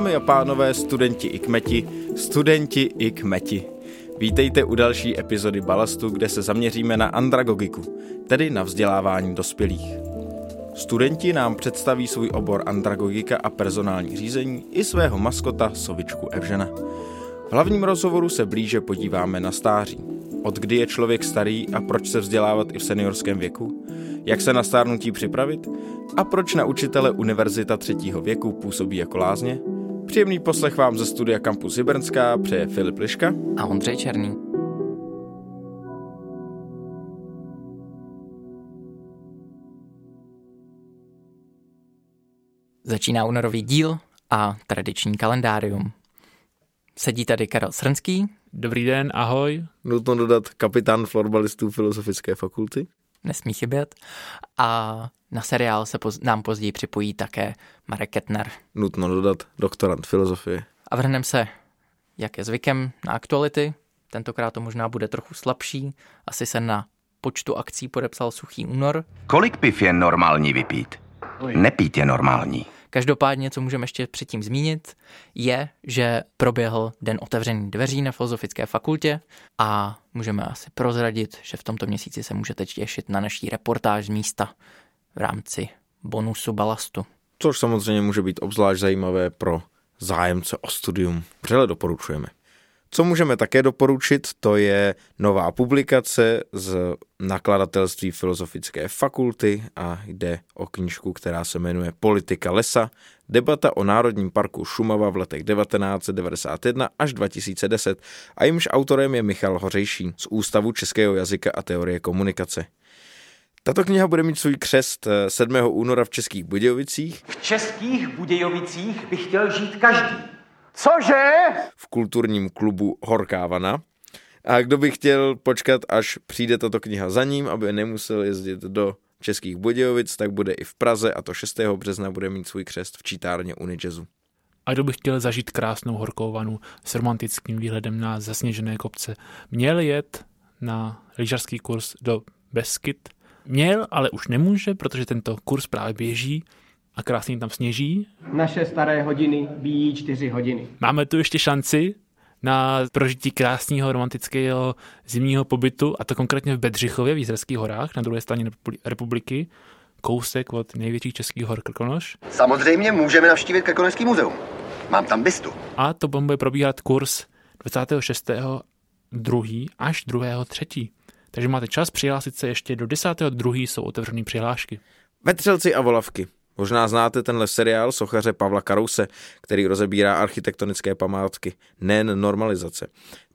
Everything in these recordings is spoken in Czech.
Dámy a pánové, studenti i kmeti, studenti i kmeti. Vítejte u další epizody Balastu, kde se zaměříme na andragogiku, tedy na vzdělávání dospělých. Studenti nám představí svůj obor andragogika a personální řízení i svého maskota Sovičku Evžena. V hlavním rozhovoru se blíže podíváme na stáří. Od kdy je člověk starý a proč se vzdělávat i v seniorském věku? Jak se na stárnutí připravit? A proč na učitele Univerzita třetího věku působí jako lázně? Příjemný poslech vám ze studia Campus Hybernská přeje Filip Liška a Ondřej Černý. Začíná únorový díl a tradiční kalendárium. Sedí tady Karel Srnský. Dobrý den, ahoj. Nutno dodat kapitán florbalistů Filozofické fakulty. Nesmí chybět. A na seriál se poz- nám později připojí také Marek Kettner. Nutno dodat doktorant filozofie. A vrhneme se, jak je zvykem, na aktuality. Tentokrát to možná bude trochu slabší. Asi se na počtu akcí podepsal suchý únor. Kolik piv je normální vypít? Nepít je normální. Každopádně, co můžeme ještě předtím zmínit, je, že proběhl den otevřených dveří na Filozofické fakultě a můžeme asi prozradit, že v tomto měsíci se můžete těšit na naší reportáž z místa v rámci bonusu balastu. Což samozřejmě může být obzvlášť zajímavé pro zájemce o studium. Vřele doporučujeme. Co můžeme také doporučit, to je nová publikace z nakladatelství Filozofické fakulty a jde o knižku, která se jmenuje Politika lesa, debata o Národním parku Šumava v letech 1991 až 2010 a jimž autorem je Michal Hořejší z Ústavu českého jazyka a teorie komunikace. Tato kniha bude mít svůj křest 7. února v Českých Budějovicích. V Českých Budějovicích by chtěl žít každý. Cože? V kulturním klubu Horká Vana. A kdo by chtěl počkat, až přijde tato kniha za ním, aby nemusel jezdit do Českých Budějovic, tak bude i v Praze a to 6. března bude mít svůj křest v čítárně Unijazzu. A kdo by chtěl zažít krásnou horkou vanu s romantickým výhledem na zasněžené kopce, měl jet na lyžařský kurz do Beskyt. Měl, ale už nemůže, protože tento kurz právě běží a krásně tam sněží. Naše staré hodiny bíjí čtyři hodiny. Máme tu ještě šanci na prožití krásného romantického zimního pobytu, a to konkrétně v Bedřichově v Jízerských horách na druhé straně republiky, kousek od největších českých hor Krkonoš. Samozřejmě můžeme navštívit Krkonošský muzeum. Mám tam bystu. A to bude probíhat kurz 26. 2. až 2. 3. Takže máte čas přihlásit se ještě do 10. 2. jsou otevřené přihlášky. Vetřelci a volavky. Možná znáte tenhle seriál sochaře Pavla Karouse, který rozebírá architektonické památky, nejen normalizace.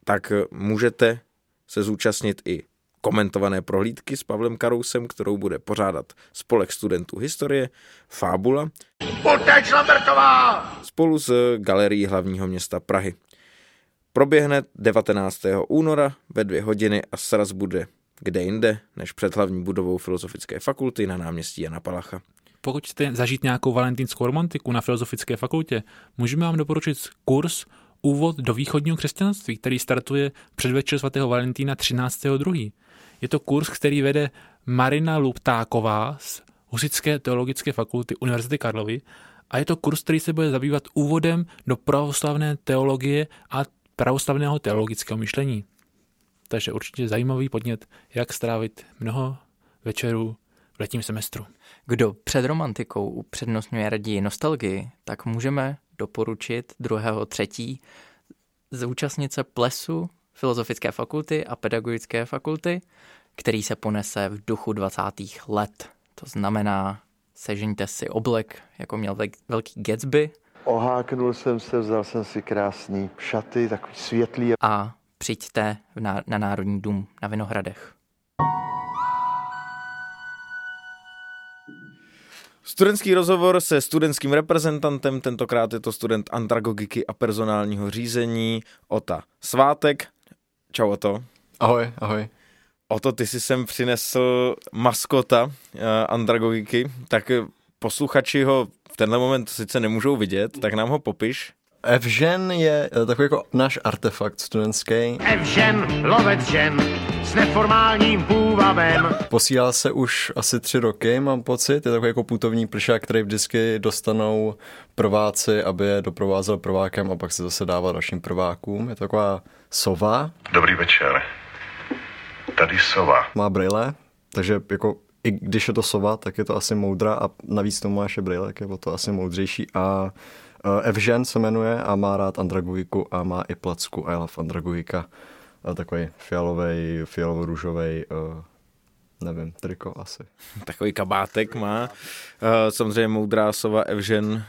Tak můžete se zúčastnit i komentované prohlídky s Pavlem Karousem, kterou bude pořádat spolek studentů historie Fábula Uteč, Lambertová! spolu s galerií hlavního města Prahy. Proběhne 19. února ve dvě hodiny a sraz bude kde jinde, než před hlavní budovou Filozofické fakulty na náměstí Jana Palacha. Pokud chcete zažít nějakou valentinskou romantiku na Filozofické fakultě, můžeme vám doporučit kurz Úvod do východního křesťanství, který startuje předvečer svatého Valentína 13.2. Je to kurz, který vede Marina Luptáková z Husické teologické fakulty Univerzity Karlovy a je to kurz, který se bude zabývat úvodem do pravoslavné teologie a pravoslavného teologického myšlení. Takže určitě zajímavý podnět, jak strávit mnoho večerů v letním semestru. Kdo před romantikou upřednostňuje raději nostalgii, tak můžeme doporučit druhého třetí zúčastnit se plesu Filozofické fakulty a Pedagogické fakulty, který se ponese v duchu 20. let. To znamená, sežeňte si oblek, jako měl velký Gatsby. Oháknul jsem se, vzal jsem si krásný šaty, takový světlý. A přijďte na, na Národní dům na Vinohradech. Studentský rozhovor se studentským reprezentantem, tentokrát je to student andragogiky a personálního řízení Ota Svátek. Čau Oto. Ahoj, ahoj. Oto, ty jsi sem přinesl maskota uh, andragogiky, tak posluchači ho v tenhle moment sice nemůžou vidět, tak nám ho popiš. Evžen je eh, takový jako náš artefakt studentský. Evžen, lovec žen, s neformálním půvabem. Posílá se už asi tři roky, mám pocit. Je takový jako putovní plšák, který vždycky dostanou prváci, aby je doprovázel prvákem a pak se zase dával dalším prvákům. Je to taková sova. Dobrý večer. Tady sova. Má brýle, takže jako i když je to sova, tak je to asi moudra a navíc tomu má ještě brýle, tak je to asi moudřejší a uh, Evžen se jmenuje a má rád Andragogiku a má i placku I love Andragogika. A takový fialový, fialovo-růžový uh, nevím, triko asi. Takový kabátek má. Samozřejmě moudrá sova Evžen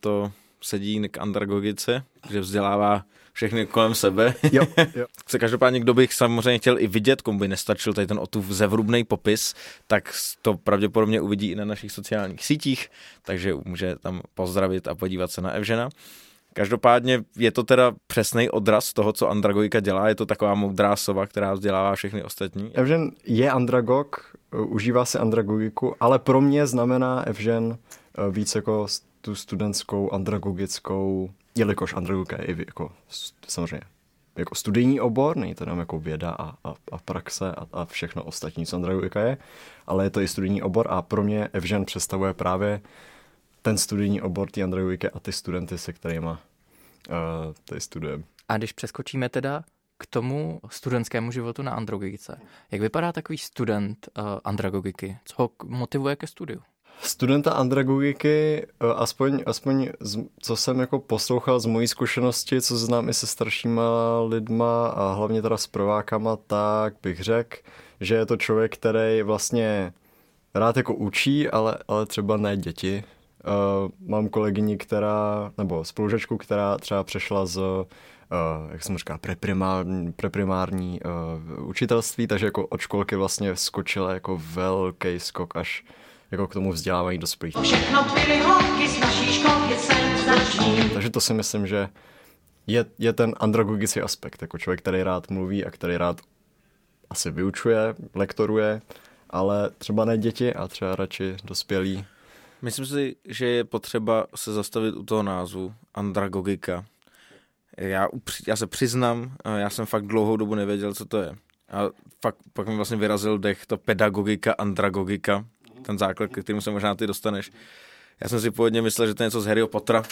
to sedí k andragogice, že vzdělává všechny kolem sebe. Jo, jo. Se každopádně, kdo bych samozřejmě chtěl i vidět, komu by nestačil tady ten otův zevrubný popis, tak to pravděpodobně uvidí i na našich sociálních sítích, takže může tam pozdravit a podívat se na Evžena. Každopádně je to teda přesný odraz toho, co Andragogika dělá. Je to taková moudrá sova, která vzdělává všechny ostatní. Evžen je andragog, užívá si andragogiku, ale pro mě znamená Evžen eh, víc jako tu studentskou andragogickou, jelikož andragogika je jako samozřejmě jako studijní obor, není to jenom jako věda a, a, a praxe a, a všechno ostatní, co andragogika je, ale je to i studijní obor a pro mě Evžen představuje právě ten studijní obor té andragogiky a ty studenty, se kterými uh, tady studujeme. A když přeskočíme teda k tomu studentskému životu na andragogice, jak vypadá takový student uh, andragogiky? Co ho motivuje ke studiu? Studenta andragogiky, uh, aspoň, aspoň z, co jsem jako poslouchal z mojí zkušenosti, co znám i se staršíma lidma a hlavně teda s provákama, tak bych řekl, že je to člověk, který vlastně rád jako učí, ale, ale třeba ne děti, Uh, mám kolegyni, která, nebo spolužačku, která třeba přešla z, uh, jak jsem říká, preprimární, preprimární uh, učitelství, takže jako od školky vlastně skočila jako velký skok až jako k tomu vzdělávání dospělých. Všechno byly holky z naší školky Takže to si myslím, že je, je ten andragogický aspekt, jako člověk, který rád mluví a který rád asi vyučuje, lektoruje, ale třeba ne děti a třeba radši dospělí Myslím si, že je potřeba se zastavit u toho názvu Andragogika. Já, upři, já se přiznám, já jsem fakt dlouhou dobu nevěděl, co to je. A fakt, pak mi vlastně vyrazil dech to pedagogika, andragogika, ten základ, k kterému se možná ty dostaneš. Já jsem si původně myslel, že to je něco z Harryho Pottera.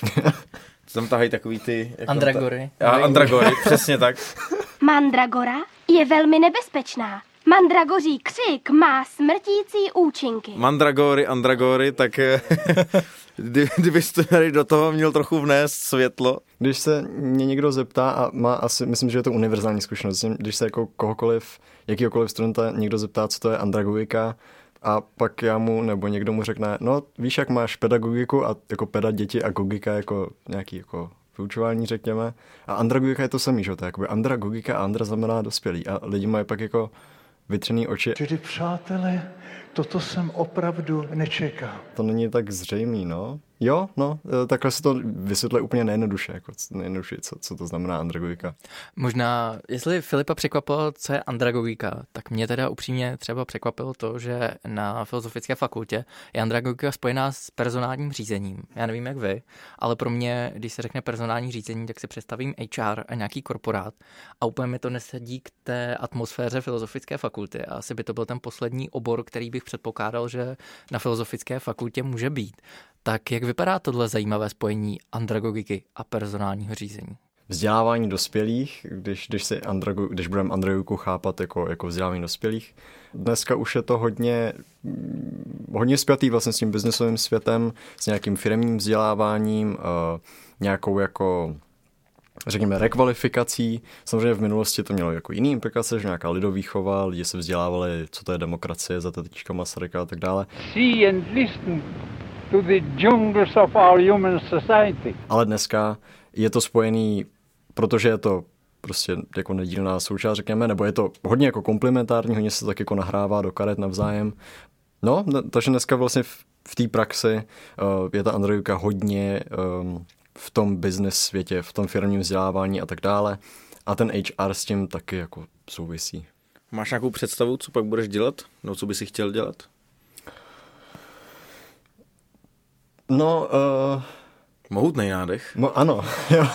tam tahají takový ty... Andragory. Ta... A, andragory, přesně tak. Mandragora je velmi nebezpečná. Mandragoří křik má smrtící účinky. Mandragory, andragory, tak eh, kdybyste tady do toho měl trochu vnést světlo. Když se mě někdo zeptá a má asi, myslím, že je to univerzální zkušenost, když se jako kohokoliv, jakýkoliv studenta někdo zeptá, co to je andragogika, a pak já mu, nebo někdo mu řekne, no víš, jak máš pedagogiku a jako peda děti a gogika jako nějaký jako vyučování, řekněme. A andragogika je to samý, že to je jakoby andragogika a andra znamená dospělý. A lidi mají pak jako vytřený oči. Čili přátelé, toto jsem opravdu nečekal. To není tak zřejmý, no. Jo, no, e, takhle se to vysvětluje úplně nejjednoduše, jako nejjednoduše, co, co to znamená andragogika. Možná, jestli Filipa překvapilo, co je andragogika, tak mě teda upřímně třeba překvapilo to, že na Filozofické fakultě je andragogika spojená s personálním řízením. Já nevím, jak vy, ale pro mě, když se řekne personální řízení, tak si představím HR a nějaký korporát a úplně mi to nesedí k té atmosféře Filozofické fakulty. A asi by to byl ten poslední obor, který bych předpokládal, že na Filozofické fakultě může být. Tak jak vypadá tohle zajímavé spojení andragogiky a personálního řízení? Vzdělávání dospělých, když, když, si andrago, když budeme andragogiku chápat jako, jako vzdělávání dospělých. Dneska už je to hodně, hodně spjatý vlastně s tím biznesovým světem, s nějakým firmním vzděláváním, uh, nějakou jako řekněme, rekvalifikací. Samozřejmě v minulosti to mělo jako jiný implikace, že nějaká lidovýchova, lidi se vzdělávali, co to je demokracie za tetíčka Masaryka a tak dále. See and listen to the jungles of our human society. Ale dneska je to spojený, protože je to prostě jako nedílná součást, řekněme, nebo je to hodně jako komplementární, hodně se tak jako nahrává do karet navzájem. No, takže dneska vlastně v, v té praxi uh, je ta Andrejka hodně um, v tom business světě, v tom firmním vzdělávání a tak dále. A ten HR s tím taky jako souvisí. Máš nějakou představu, co pak budeš dělat? No, co by si chtěl dělat? No, uh, Mohutný nádech. Mo, ano, jo.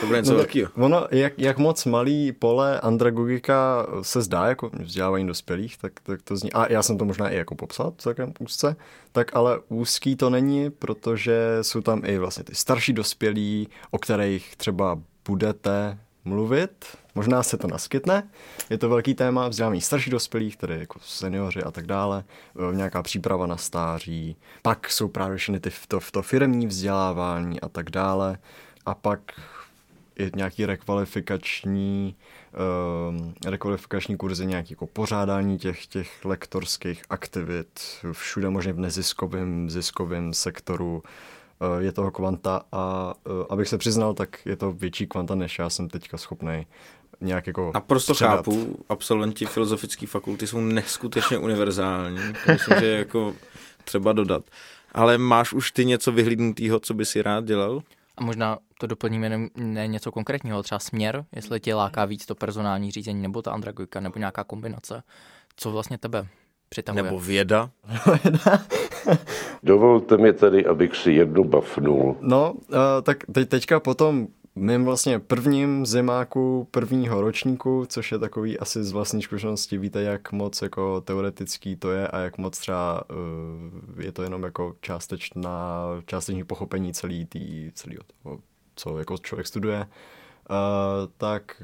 To bude něco no, velkého. Ono, jak, jak moc malý pole andragogika se zdá jako vzdělávání dospělých, tak, tak to zní, a já jsem to možná i jako popsal takém úzce, tak ale úzký to není, protože jsou tam i vlastně ty starší dospělí, o kterých třeba budete mluvit, možná se to naskytne. Je to velký téma vzdělávání starších dospělých, tedy jako seniori a tak dále, e, nějaká příprava na stáří, pak jsou právě všechny ty to, to firmní vzdělávání a tak dále. A pak je nějaký rekvalifikační, uh, rekvalifikační kurzy, nějaký jako pořádání těch, těch lektorských aktivit všude možně v neziskovém, ziskovém sektoru. Uh, je toho kvanta a uh, abych se přiznal, tak je to větší kvanta, než já jsem teďka schopný nějak jako Naprosto předat. chápu, absolventi filozofické fakulty jsou neskutečně univerzální, to myslím, že jako třeba dodat. Ale máš už ty něco vyhlídnutého, co by si rád dělal? A možná to doplníme ne, ne něco konkrétního, třeba směr, jestli tě láká víc to personální řízení, nebo ta andragojka, nebo nějaká kombinace. Co vlastně tebe přitahuje? Nebo věda. Dovolte mi tedy, abych si jednu bafnul. No, tak teď, teďka potom mým vlastně prvním zimáku prvního ročníku, což je takový asi z vlastní zkušenosti, víte, jak moc jako teoretický to je a jak moc třeba uh, je to jenom jako částečná, částečný pochopení celý tý, celý toho, co jako člověk studuje, uh, tak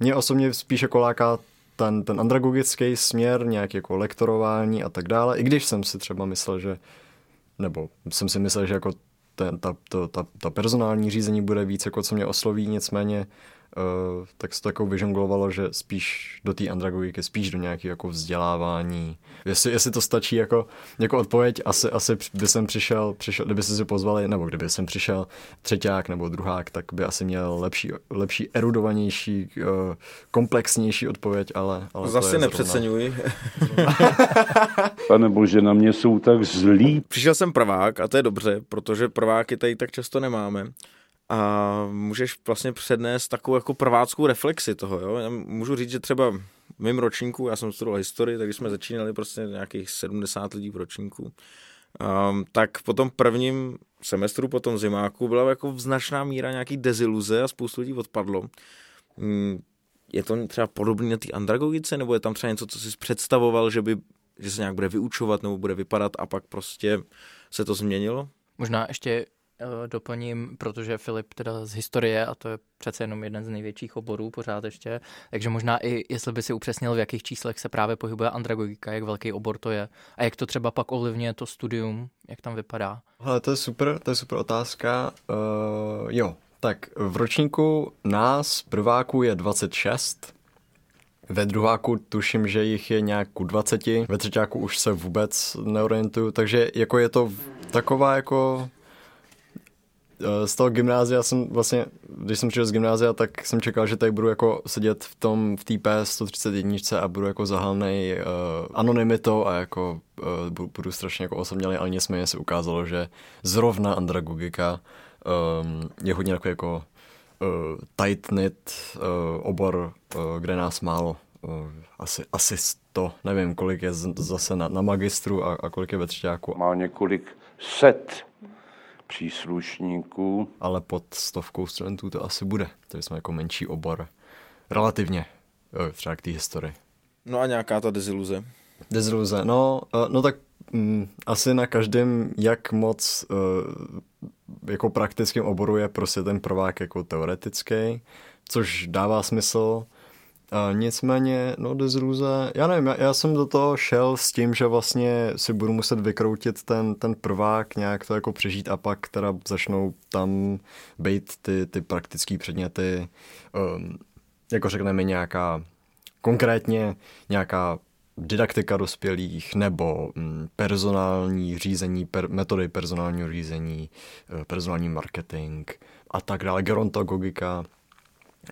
mě osobně spíš jako láká ten, ten andragogický směr, nějak jako lektorování a tak dále, i když jsem si třeba myslel, že nebo jsem si myslel, že jako ten, ta, to, ta, ta personální řízení bude víc, jako co mě osloví, nicméně uh, tak se to jako vyžonglovalo, že spíš do té andragogiky, spíš do nějakého jako vzdělávání. Jestli, jestli to stačí jako, jako odpověď, asi, asi by jsem přišel, přišel, kdyby se si pozvali, nebo kdyby jsem přišel třetíák nebo druhák, tak by asi měl lepší, lepší erudovanější, uh, komplexnější odpověď, ale... ale Zase nepřeceňuji. Pane bože, na mě jsou tak zlí. Přišel jsem prvák a to je dobře, protože prváky tady tak často nemáme a můžeš vlastně přednést takovou jako prváckou reflexi toho. Jo? Já můžu říct, že třeba v mém ročníku, já jsem studoval historii, tak když jsme začínali prostě nějakých 70 lidí v ročníku, um, tak po tom prvním semestru, po tom zimáku, byla jako značná míra nějaký deziluze a spoustu lidí odpadlo. Um, je to třeba podobné na té andragogice, nebo je tam třeba něco, co jsi představoval, že, by, že se nějak bude vyučovat nebo bude vypadat a pak prostě se to změnilo? Možná ještě doplním, protože Filip teda z historie a to je přece jenom jeden z největších oborů pořád ještě, takže možná i jestli by si upřesnil, v jakých číslech se právě pohybuje andragogika, jak velký obor to je a jak to třeba pak ovlivňuje to studium, jak tam vypadá. Hele, to je super, to je super otázka. Uh, jo, tak v ročníku nás prváků je 26, ve druháku tuším, že jich je nějak ku 20, ve třetíku už se vůbec neorientuju, takže jako je to taková jako z toho gymnázia jsem vlastně, když jsem přišel z gymnázia, tak jsem čekal, že tady budu jako sedět v tom, v té P131 a budu jako zahalnej uh, anonymitou a jako uh, budu strašně jako osobnělý, ale nicméně se ukázalo, že zrovna andragogika um, je hodně takový jako uh, tight-knit uh, obor, uh, kde nás málo. Uh, asi, asi 100, nevím, kolik je z, zase na, na magistru a, a kolik je ve třetíku. Má několik set příslušníků. Ale pod stovkou studentů to asi bude. To jsme jako menší obor. Relativně. Třeba k té historii. No a nějaká ta deziluze? Deziluze, no, eh, no tak mm, asi na každém, jak moc uh, jako praktickém oboru je prostě ten provák jako teoretický, což dává smysl, a nicméně, no dezilluze, já nevím, já, já jsem do toho šel s tím, že vlastně si budu muset vykroutit ten, ten prvák, nějak to jako přežít a pak teda začnou tam být ty, ty praktické předměty, um, jako řekneme nějaká, konkrétně nějaká didaktika dospělých nebo um, personální řízení, per, metody personálního řízení, uh, personální marketing a tak dále, gerontologika,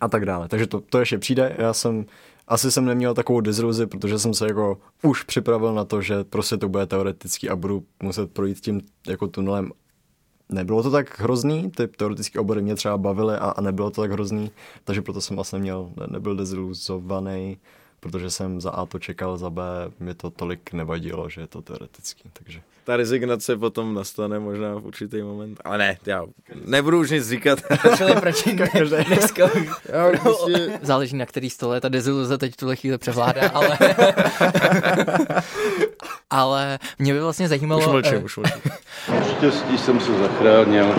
a tak dále. Takže to, to ještě přijde. Já jsem asi jsem neměl takovou deziluzi, protože jsem se jako už připravil na to, že prostě to bude teoretický a budu muset projít tím jako tunelem. Nebylo to tak hrozný, ty teoretické obory mě třeba bavily a, a nebylo to tak hrozný, takže proto jsem vlastně měl, ne, nebyl deziluzovaný, protože jsem za A to čekal, za B mi to tolik nevadilo, že je to teoretický, takže... Ta rezignace potom nastane možná v určitý moment, ale ne, já nebudu už nic říkat. Proč dneska prostě... Záleží na který stole ta deziluze teď tuhle chvíli převládá, ale... ale mě by vlastně zajímalo... Už mlčím, už mlčím. Štěstí jsem se zachránil.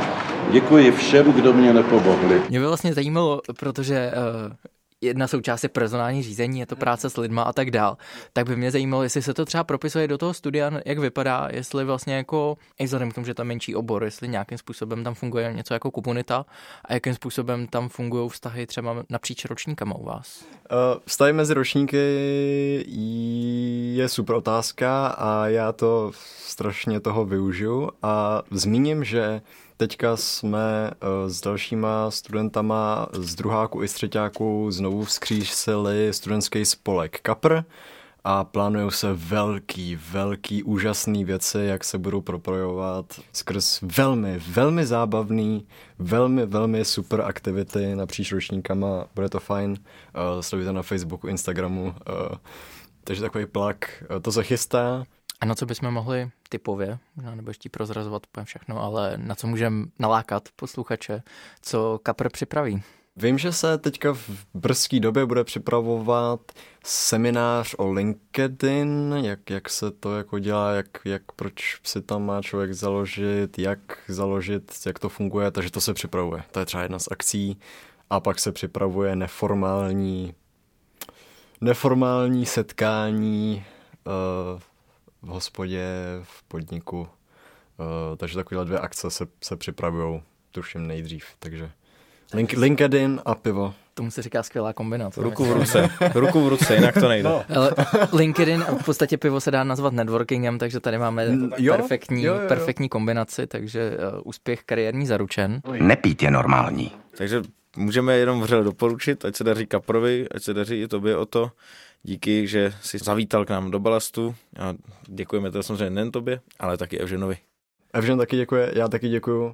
Děkuji všem, kdo mě nepomohli. Mě by vlastně zajímalo, protože uh, jedna součást je personální řízení, je to práce s lidma a tak dál. Tak by mě zajímalo, jestli se to třeba propisuje do toho studia, jak vypadá, jestli vlastně jako, i vzhledem k tomu, že tam menší obor, jestli nějakým způsobem tam funguje něco jako komunita a jakým způsobem tam fungují vztahy třeba napříč ročníkama u vás. Uh, vztahy mezi ročníky je super otázka a já to strašně toho využiju a zmíním, že Teďka jsme uh, s dalšíma studentama z druháku i z třetíku znovu vzkřísili studentský spolek Kapr a plánují se velký, velký, úžasný věci, jak se budou propojovat skrz velmi, velmi zábavný, velmi, velmi super aktivity napříč ročníkama. Bude to fajn. Uh, sledujte na Facebooku, Instagramu. Uh, takže takový plak. Uh, to se chystá. A na co bychom mohli typově, možná nebudeš ti prozrazovat úplně všechno, ale na co můžeme nalákat posluchače, co Kapr připraví? Vím, že se teďka v brzké době bude připravovat seminář o LinkedIn, jak, jak se to jako dělá, jak, jak proč si tam má člověk založit, jak založit, jak to funguje, takže to se připravuje. To je třeba jedna z akcí a pak se připravuje neformální neformální setkání uh, v hospodě, v podniku. Uh, takže takovéhle dvě akce se, se připravují, tuším, nejdřív. Takže Link, LinkedIn a pivo. Tomu se říká skvělá kombinace. Ruku v ruce, ruku v ruce, jinak to nejde. No. Ale LinkedIn a v podstatě pivo se dá nazvat networkingem, takže tady máme jo, perfektní, jo, jo, jo. perfektní kombinaci, takže uh, úspěch kariérní zaručen. Nepít je normální. Takže můžeme jenom vřele doporučit, ať se daří Kaprovi, ať se daří i tobě o to. Díky, že jsi zavítal k nám do Balastu a děkujeme to samozřejmě nejen tobě, ale taky Evženovi. Evžen taky děkuje, já taky děkuju.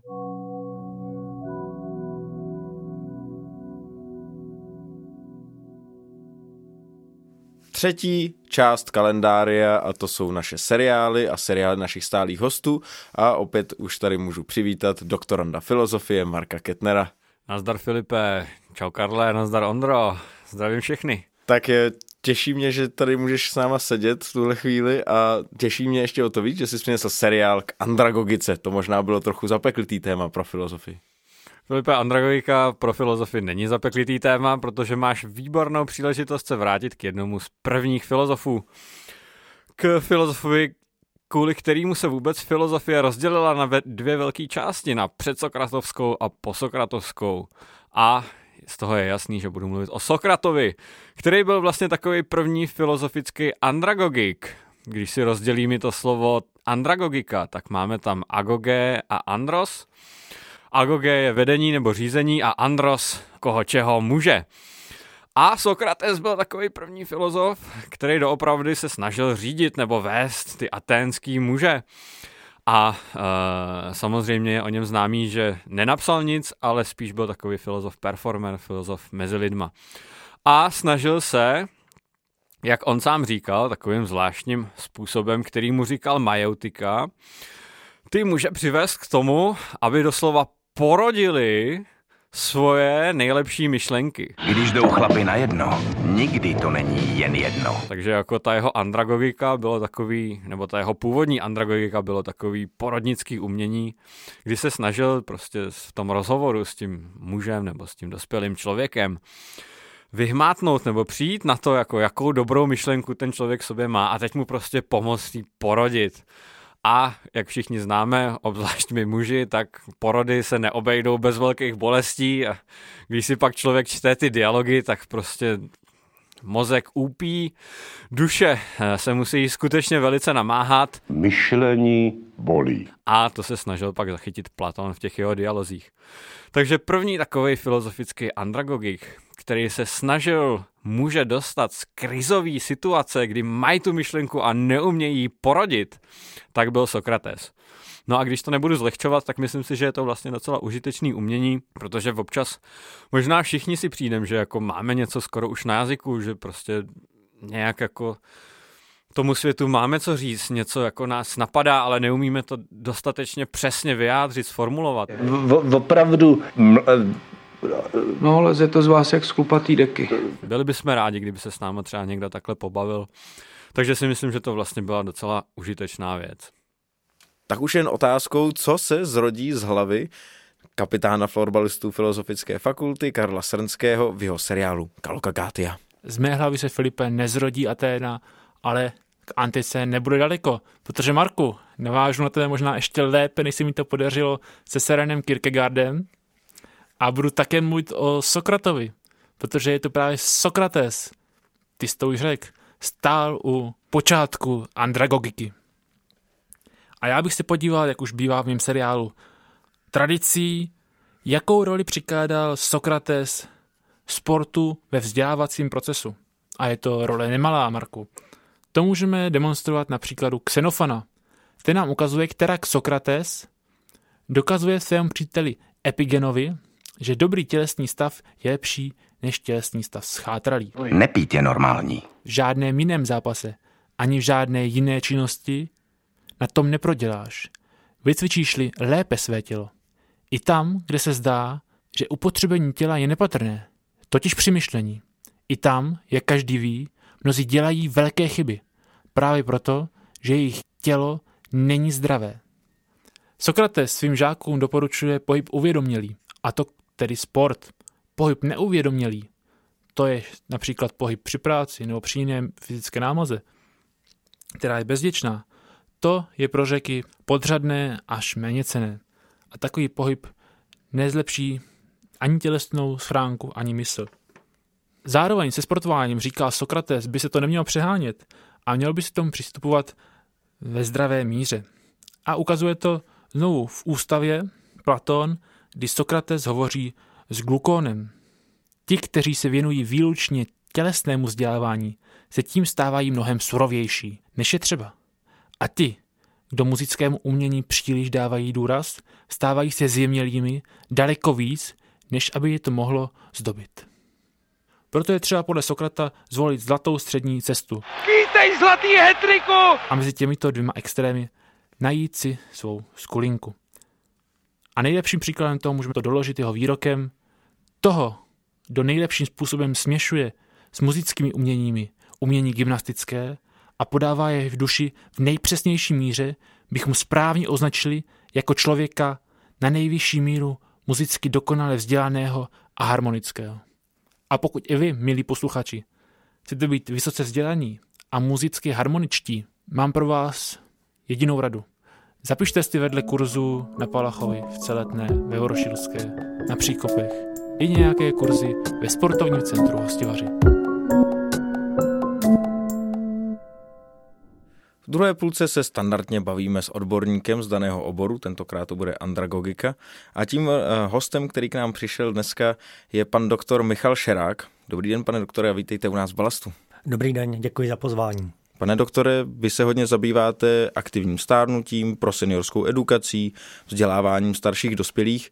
Třetí část kalendária a to jsou naše seriály a seriály našich stálých hostů a opět už tady můžu přivítat doktoranda filozofie Marka Ketnera. Nazdar Filipe, čau Karle, nazdar Ondro, zdravím všechny. Tak je, těší mě, že tady můžeš s náma sedět v tuhle chvíli a těší mě ještě o to víc, že jsi přinesl seriál k andragogice. To možná bylo trochu zapeklitý téma pro filozofii. Filipe, andragogika pro filozofii není zapeklitý téma, protože máš výbornou příležitost se vrátit k jednomu z prvních filozofů. K filozofovi, kvůli kterému se vůbec filozofie rozdělila na dvě velké části, na předsokratovskou a posokratovskou. A z toho je jasný, že budu mluvit o Sokratovi, který byl vlastně takový první filozofický andragogik. Když si rozdělíme to slovo andragogika, tak máme tam agogé a andros. Agogé je vedení nebo řízení a andros koho čeho může. A Sokrates byl takový první filozof, který doopravdy se snažil řídit nebo vést ty aténský muže. A e, samozřejmě je o něm známý, že nenapsal nic, ale spíš byl takový filozof performer, filozof mezi lidma. A snažil se, jak on sám říkal, takovým zvláštním způsobem, který mu říkal majeutika, ty může přivést k tomu, aby doslova porodili svoje nejlepší myšlenky. Když jdou chlapy na jedno, nikdy to není jen jedno. Takže jako ta jeho andragogika bylo takový, nebo ta jeho původní andragogika bylo takový porodnický umění, kdy se snažil prostě v tom rozhovoru s tím mužem nebo s tím dospělým člověkem vyhmátnout nebo přijít na to, jako jakou dobrou myšlenku ten člověk sobě má a teď mu prostě pomoct porodit. A jak všichni známe, obzvlášť my muži, tak porody se neobejdou bez velkých bolestí a když si pak člověk čte ty dialogy, tak prostě mozek úpí, duše eh, se musí skutečně velice namáhat. Myšlení bolí. A to se snažil pak zachytit Platon v těch jeho dialozích. Takže první takový filozofický andragogik, který se snažil muže dostat z krizové situace, kdy mají tu myšlenku a neumějí porodit, tak byl Sokrates. No a když to nebudu zlehčovat, tak myslím si, že je to vlastně docela užitečný umění, protože občas možná všichni si přijdeme, že jako máme něco skoro už na jazyku, že prostě nějak jako tomu světu máme co říct, něco jako nás napadá, ale neumíme to dostatečně přesně vyjádřit, sformulovat. V, opravdu No, leze to z vás jak z klupatý deky. Byli bychom rádi, kdyby se s námi třeba někdo takhle pobavil. Takže si myslím, že to vlastně byla docela užitečná věc. Tak už jen otázkou, co se zrodí z hlavy kapitána florbalistů Filozofické fakulty Karla Srnského v jeho seriálu Kalokagátia. Z mé hlavy se Filipe nezrodí Aténa, ale k antice nebude daleko, protože Marku, navážu na tebe možná ještě lépe, než se mi to podařilo se Serenem Kierkegaardem a budu také mluvit o Sokratovi, protože je to právě Sokrates, ty jsi to už řekl, stál u počátku andragogiky. A já bych se podíval, jak už bývá v mém seriálu, tradicí, jakou roli přikládal Sokrates sportu ve vzdělávacím procesu. A je to role nemalá, Marku. To můžeme demonstrovat na příkladu Xenofana. Ten nám ukazuje, která Sokrates dokazuje svému příteli Epigenovi, že dobrý tělesný stav je lepší než tělesný stav schátralý. Nepít je normální. V žádném jiném zápase, ani v žádné jiné činnosti na tom neproděláš. Vycvičíš-li lépe své tělo. I tam, kde se zdá, že upotřebení těla je nepatrné, totiž při myšlení. I tam, jak každý ví, mnozí dělají velké chyby. Právě proto, že jejich tělo není zdravé. Sokrates svým žákům doporučuje pohyb uvědomělý, a to tedy sport. Pohyb neuvědomělý, to je například pohyb při práci nebo při jiné fyzické námaze, která je bezděčná, to je pro řeky podřadné až méně cené. A takový pohyb nezlepší ani tělesnou schránku, ani mysl. Zároveň se sportováním, říká Sokrates, by se to nemělo přehánět a měl by se tomu přistupovat ve zdravé míře. A ukazuje to znovu v ústavě Platon, kdy Sokrates hovoří s glukónem. Ti, kteří se věnují výlučně tělesnému vzdělávání, se tím stávají mnohem surovější, než je třeba. A ti, kdo muzickému umění příliš dávají důraz, stávají se zjemnělými daleko víc, než aby je to mohlo zdobit. Proto je třeba podle Sokrata zvolit zlatou střední cestu. Kýtej zlatý hetriku! A mezi těmito dvěma extrémy najít si svou skulinku. A nejlepším příkladem toho můžeme to doložit jeho výrokem toho, kdo nejlepším způsobem směšuje s muzickými uměními umění gymnastické a podává je v duši v nejpřesnější míře, bychom správně označili jako člověka na nejvyšší míru muzicky dokonale vzdělaného a harmonického. A pokud i vy, milí posluchači, chcete být vysoce vzdělaní a muzicky harmoničtí, mám pro vás jedinou radu. Zapište si vedle kurzu na Palachovi v Celetné, ve Vorošilské, na Příkopech i nějaké kurzy ve sportovním centru Hostivaři. V druhé půlce se standardně bavíme s odborníkem z daného oboru, tentokrát to bude andragogika. A tím eh, hostem, který k nám přišel dneska, je pan doktor Michal Šerák. Dobrý den, pane doktore, a vítejte u nás v Balastu. Dobrý den, děkuji za pozvání. Pane doktore, vy se hodně zabýváte aktivním stárnutím, pro seniorskou edukací, vzděláváním starších dospělých.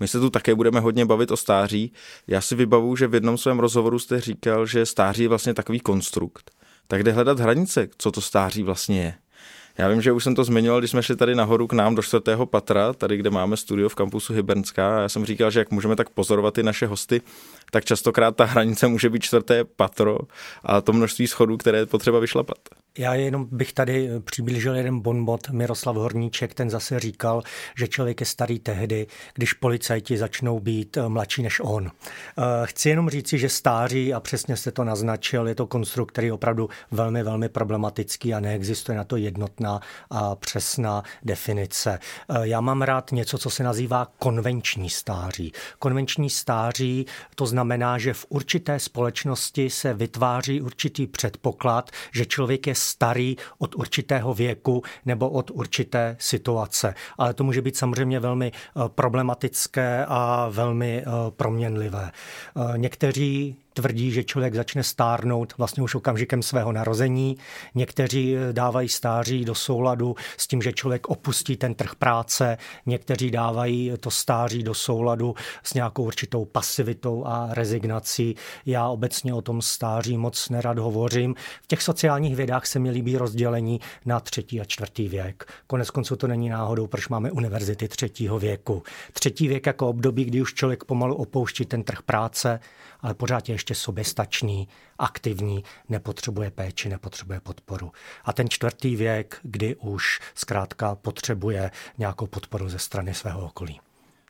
My se tu také budeme hodně bavit o stáří. Já si vybavu, že v jednom svém rozhovoru jste říkal, že stáří je vlastně takový konstrukt tak jde hledat hranice, co to stáří vlastně je. Já vím, že už jsem to zmiňoval, když jsme šli tady nahoru k nám do čtvrtého patra, tady, kde máme studio v kampusu Hybernská. Já jsem říkal, že jak můžeme tak pozorovat ty naše hosty, tak častokrát ta hranice může být čtvrté patro a to množství schodů, které je potřeba vyšlapat. Já jenom bych tady přiblížil jeden bonbot. Miroslav Horníček, ten zase říkal, že člověk je starý tehdy, když policajti začnou být eh, mladší než on. Eh, chci jenom říci, že stáří, a přesně jste to naznačil, je to konstrukt, který je opravdu velmi, velmi problematický a neexistuje na to jednotná a přesná definice. Eh, já mám rád něco, co se nazývá konvenční stáří. Konvenční stáří to znamená, že v určité společnosti se vytváří určitý předpoklad, že člověk je starý od určitého věku nebo od určité situace. Ale to může být samozřejmě velmi eh, problematické a velmi eh, proměnlivé. Někteří tvrdí, že člověk začne stárnout vlastně už okamžikem svého narození. Někteří eh, dávají stáří do souladu s tím, že člověk opustí ten trh práce. Někteří dávají to stáří do souladu s nějakou určitou pasivitou a rezignací. Já obecně o tom stáří moc nerad hovořím. V těch sociálních vědách se mi líbí rozdělení na třetí a čtvrtý věk. Konec konců to není náhodou, proč máme univerzity třetího věku. Třetí věk jako období, kdy už člověk pomalu opouští ten trh práce, ale pořád je ještě soběstačný, aktivní, nepotřebuje péči, nepotřebuje podporu. A ten čtvrtý věk, kdy už zkrátka potřebuje nějakou podporu ze strany svého okolí.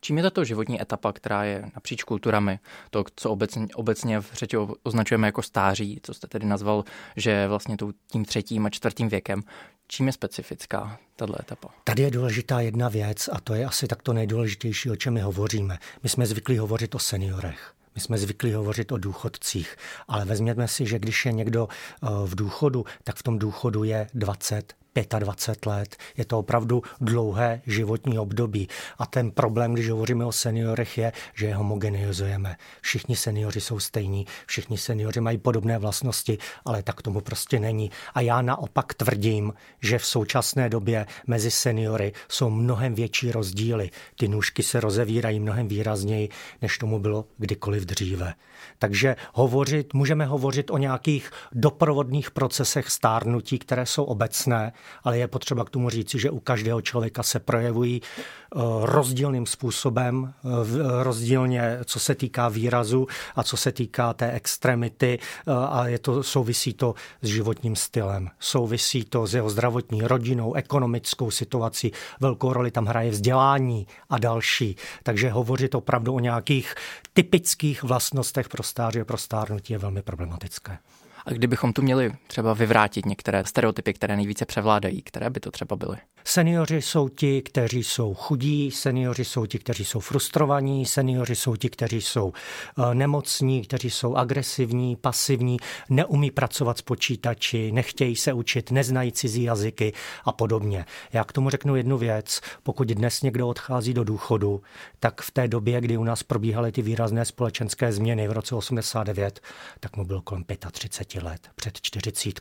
Čím je tato životní etapa, která je napříč kulturami, to, co obecně, obecně v řeči označujeme jako stáří, co jste tedy nazval, že vlastně tím třetím a čtvrtým věkem, čím je specifická tato etapa? Tady je důležitá jedna věc a to je asi tak to nejdůležitější, o čem my hovoříme. My jsme zvyklí hovořit o seniorech. My jsme zvyklí hovořit o důchodcích, ale vezměme si, že když je někdo eh, v důchodu, tak v tom důchodu je 20, 25 let. Je to opravdu dlouhé životní období. A ten problém, když hovoříme o seniorech, je, že je homogenizujeme. Všichni seniori jsou stejní, všichni seniori mají podobné vlastnosti, ale tak tomu prostě není. A já naopak tvrdím, že v současné době mezi seniory jsou mnohem větší rozdíly. Ty nůžky se rozevírají mnohem výrazněji, než tomu bylo kdykoliv dříve. Takže hovořit, můžeme hovořit o nějakých doprovodných procesech stárnutí, které jsou obecné, ale je potřeba k tomu říci, že u každého člověka se projevují eh, rozdílným způsobem, eh, rozdílně, co se týká výrazu a co se týká té extremity eh, a je to, souvisí to s životním stylem, souvisí to s jeho zdravotní rodinou, ekonomickou situací, velkou roli tam hraje vzdělání a další. Takže hovořit opravdu o nějakých typických vlastnostech pro stáří a pro stárnutí je velmi problematické. A kdybychom tu měli třeba vyvrátit některé stereotypy, které nejvíce převládají, které by to třeba byly? Seniori jsou ti, kteří jsou chudí, seniori jsou ti, kteří jsou frustrovaní, seniori jsou ti, kteří jsou eh, nemocní, kteří jsou agresivní, pasivní, neumí pracovat s počítači, nechtějí se učit, neznají cizí jazyky a podobně. Já k tomu řeknu jednu věc. Pokud dnes někdo odchází do důchodu, tak v té době, kdy u nás probíhaly ty výrazné společenské změny v roce 89, tak mu bylo kolem 35 let, před 40.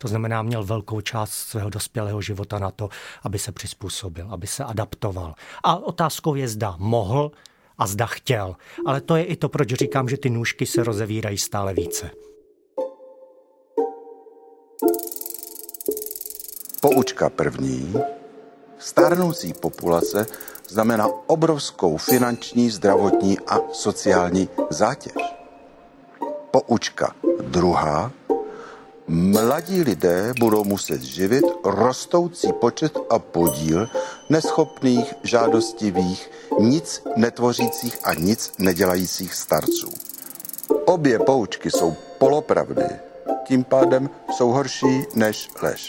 To znamená, měl velkou část svého dospělého života na to, aby se přizpůsobil, aby se adaptoval. A otázkou je, zda mohl a zda chtěl. Ale to je i to, proč říkám, že ty nůžky se rozevírají stále více. Poučka první. Stárnoucí populace znamená obrovskou finanční, zdravotní a sociální zátěž. Poučka druhá. Mladí lidé budou muset živit rostoucí počet a podíl neschopných, žádostivých, nic netvořících a nic nedělajících starců. Obě poučky jsou polopravdy, tím pádem jsou horší než lež.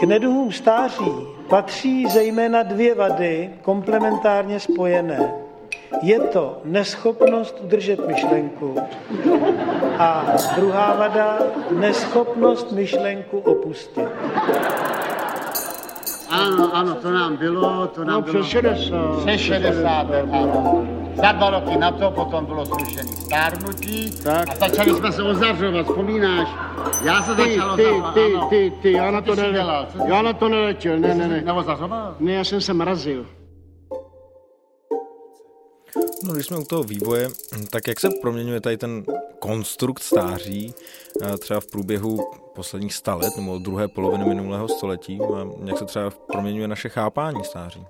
K neduhům stáří patří zejména dvě vady komplementárně spojené. Je to neschopnost udržet myšlenku a druhá vada neschopnost myšlenku opustit. Ano, ano, to nám bylo, to nám no, bylo. přes 60. Přes 60, ano. Za dva roky na to potom bylo zrušené stárnutí tak. a začali jsme se ozařovat, vzpomínáš? Já se ty, začal ty, ozařovat, ty, ano. ty, ty, já na to, ty jsi ne, dělal? Co ty já na to neletěl, ne, Ty ne, jsi ne. Neozařoval? Ne, já jsem se mrazil. No, když jsme u toho vývoje, tak jak se proměňuje tady ten konstrukt stáří eh, třeba v průběhu posledních sta let nebo druhé poloviny minulého století, a jak se třeba proměňuje naše chápání stáří?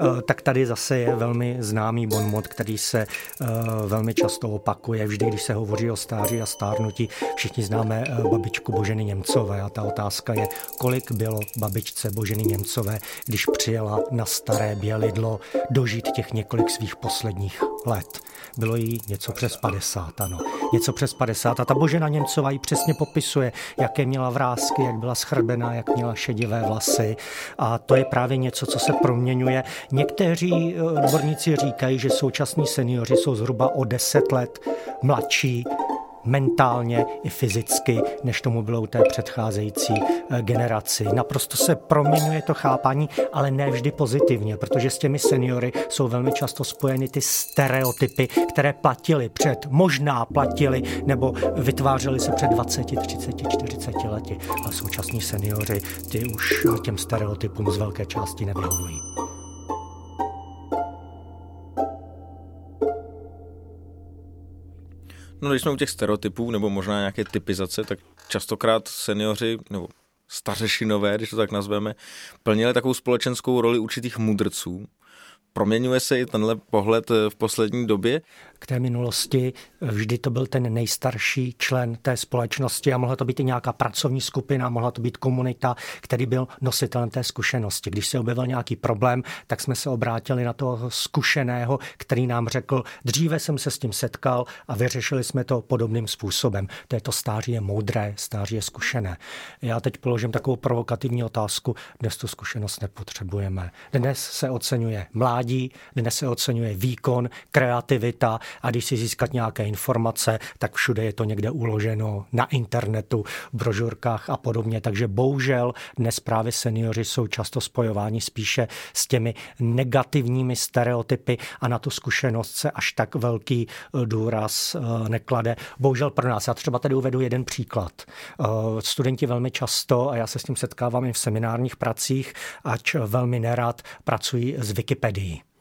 Eh, tak tady zase je velmi známý bonmot, který se eh, velmi často opakuje. Vždy, když se hovoří o stáří a stárnutí, všichni známe eh, babičku Boženy Němcové a ta otázka je, kolik bylo babičce Boženy Němcové, když přijela na staré bělidlo dožít těch několik svých posledních let. Bylo jí něco přes 50, ano. Něco přes 50 a ta Božena Němcová ji přesně popisuje, jaké měla vrázky, jak byla schrbená, jak měla šedivé vlasy a to je právě něco, co se proměňuje. Někteří eh, odborníci říkají, že současní seniori jsou zhruba o 10 let mladší mentálně i fyzicky, než tomu bylo u té předcházející eh, generaci. Naprosto se proměňuje to chápání, ale ne vždy pozitivně, protože s těmi seniory jsou velmi často spojeny ty stereotypy, které platily před, možná platily, nebo vytvářely se před 20, 30, 40 lety. A současní seniori, ty už těm stereotypům z velké části nevyhovují. No, když jsme u těch stereotypů nebo možná nějaké typizace, tak častokrát seniori nebo stařešinové, když to tak nazveme, plnili takovou společenskou roli určitých mudrců. Proměňuje se i tenhle pohled v poslední době? K té minulosti. Vždy to byl ten nejstarší člen té společnosti a mohla to být i nějaká pracovní skupina, mohla to být komunita, který byl nositelem té zkušenosti. Když se objevil nějaký problém, tak jsme se obrátili na toho zkušeného, který nám řekl, dříve jsem se s tím setkal a vyřešili jsme to podobným způsobem. To je to stáří je moudré, stáří je zkušené. Já teď položím takovou provokativní otázku. Dnes tu zkušenost nepotřebujeme. Dnes se oceňuje mládí, dnes se oceňuje výkon, kreativita a když si získat nějaké informace, tak všude je to někde uloženo na internetu, v brožurkách a podobně. Takže bohužel dnes právě seniori jsou často spojováni spíše s těmi negativními stereotypy a na tu zkušenost se až tak velký eh, důraz eh, neklade. Bohužel pro nás. Já třeba tady uvedu jeden příklad. Eh, studenti velmi často, a já se s tím setkávám i v seminárních pracích, ač velmi nerad pracují s Wikipedií.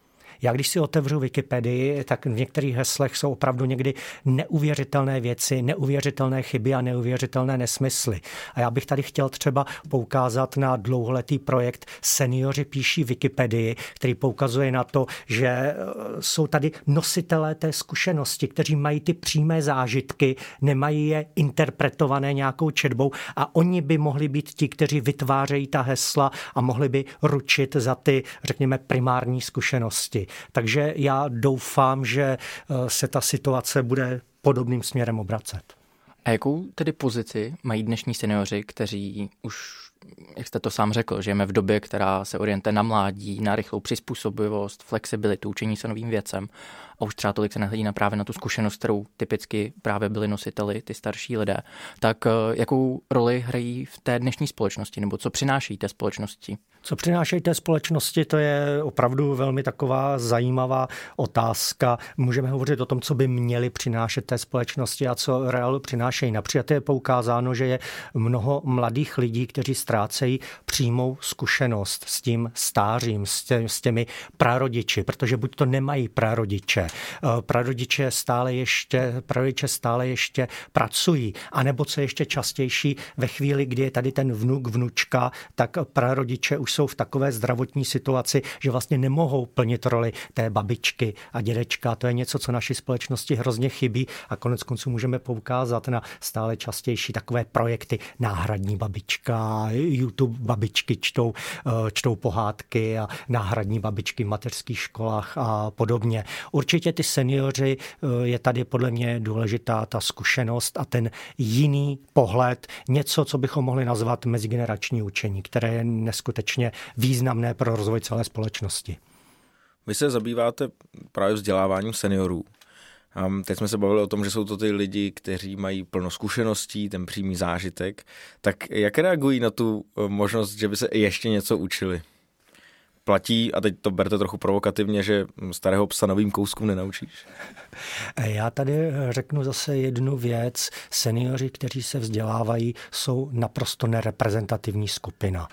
Já když si otevřu Wikipedii, tak v některých heslech jsou opravdu někdy neuvěřitelné věci, neuvěřitelné chyby a neuvěřitelné nesmysly. A já bych tady chtěl třeba poukázat na dlouholetý projekt Seniori píší Wikipedii, který poukazuje na to, že e, jsou tady nositelé té zkušenosti, kteří mají ty přímé zážitky, nemají je interpretované nějakou četbou a oni by mohli být ti, kteří vytvářejí ta hesla a mohli by ručit za ty, řekněme, primární zkušenosti. Takže já doufám, že eh, se ta situace bude podobným směrem obracet. A jakou tedy pozici mají dnešní seniori, kteří už, jak jste to sám řekl, žijeme v době, která se orientuje na mládí, na rychlou přizpůsobivost, flexibilitu, učení se novým věcem a už třeba tolik se nehledí na právě na tu zkušenost, kterou typicky právě byli nositeli, ty starší lidé, tak eh, jakou roli hrají v té dnešní společnosti nebo co přináší té společnosti? Co přinášejí té společnosti, to je opravdu velmi taková zajímavá otázka. Můžeme hovořit o tom, co by měli přinášet té společnosti a co reálu přinášejí. Například je poukázáno, že je mnoho mladých lidí, kteří ztrácejí přímou zkušenost s tím stářím, s těmi prarodiči, protože buď to nemají prarodiče, Eh, prarodiče stále ještě, prarodiče stále ještě pracují, anebo co ještě častější, ve chvíli, kdy je tady ten vnuk, vnučka, tak prarodiče už jsou v takové zdravotní situaci, že vlastně nemohou plnit roli té babičky a dědečka. To je něco, co naší společnosti hrozně chybí a konec konců můžeme poukázat na stále častější takové projekty náhradní babička, YouTube babičky čtou, eh, čtou pohádky a náhradní babičky v mateřských školách a podobně. Určitě ty seniori eh, je tady podle mě důležitá ta zkušenost a ten jiný pohled, něco, co bychom mohli nazvat mezigenerační učení, které je neskutečně významné pro rozvoj celé společnosti. Vy se zabýváte právě vzděláváním seniorů. Um, teď jsme se bavili o tom, že jsou to ty lidi, kteří mají plno zkušeností, ten přímý zážitek. Tak jak reagují na tu eh, možnost, že by se ještě něco učili? Platí, a teď to berte trochu provokativně, že starého psa novým kouskům nenaučíš? Já tady řeknu zase jednu věc. Seniori, kteří se vzdělávají, jsou naprosto nereprezentativní skupina.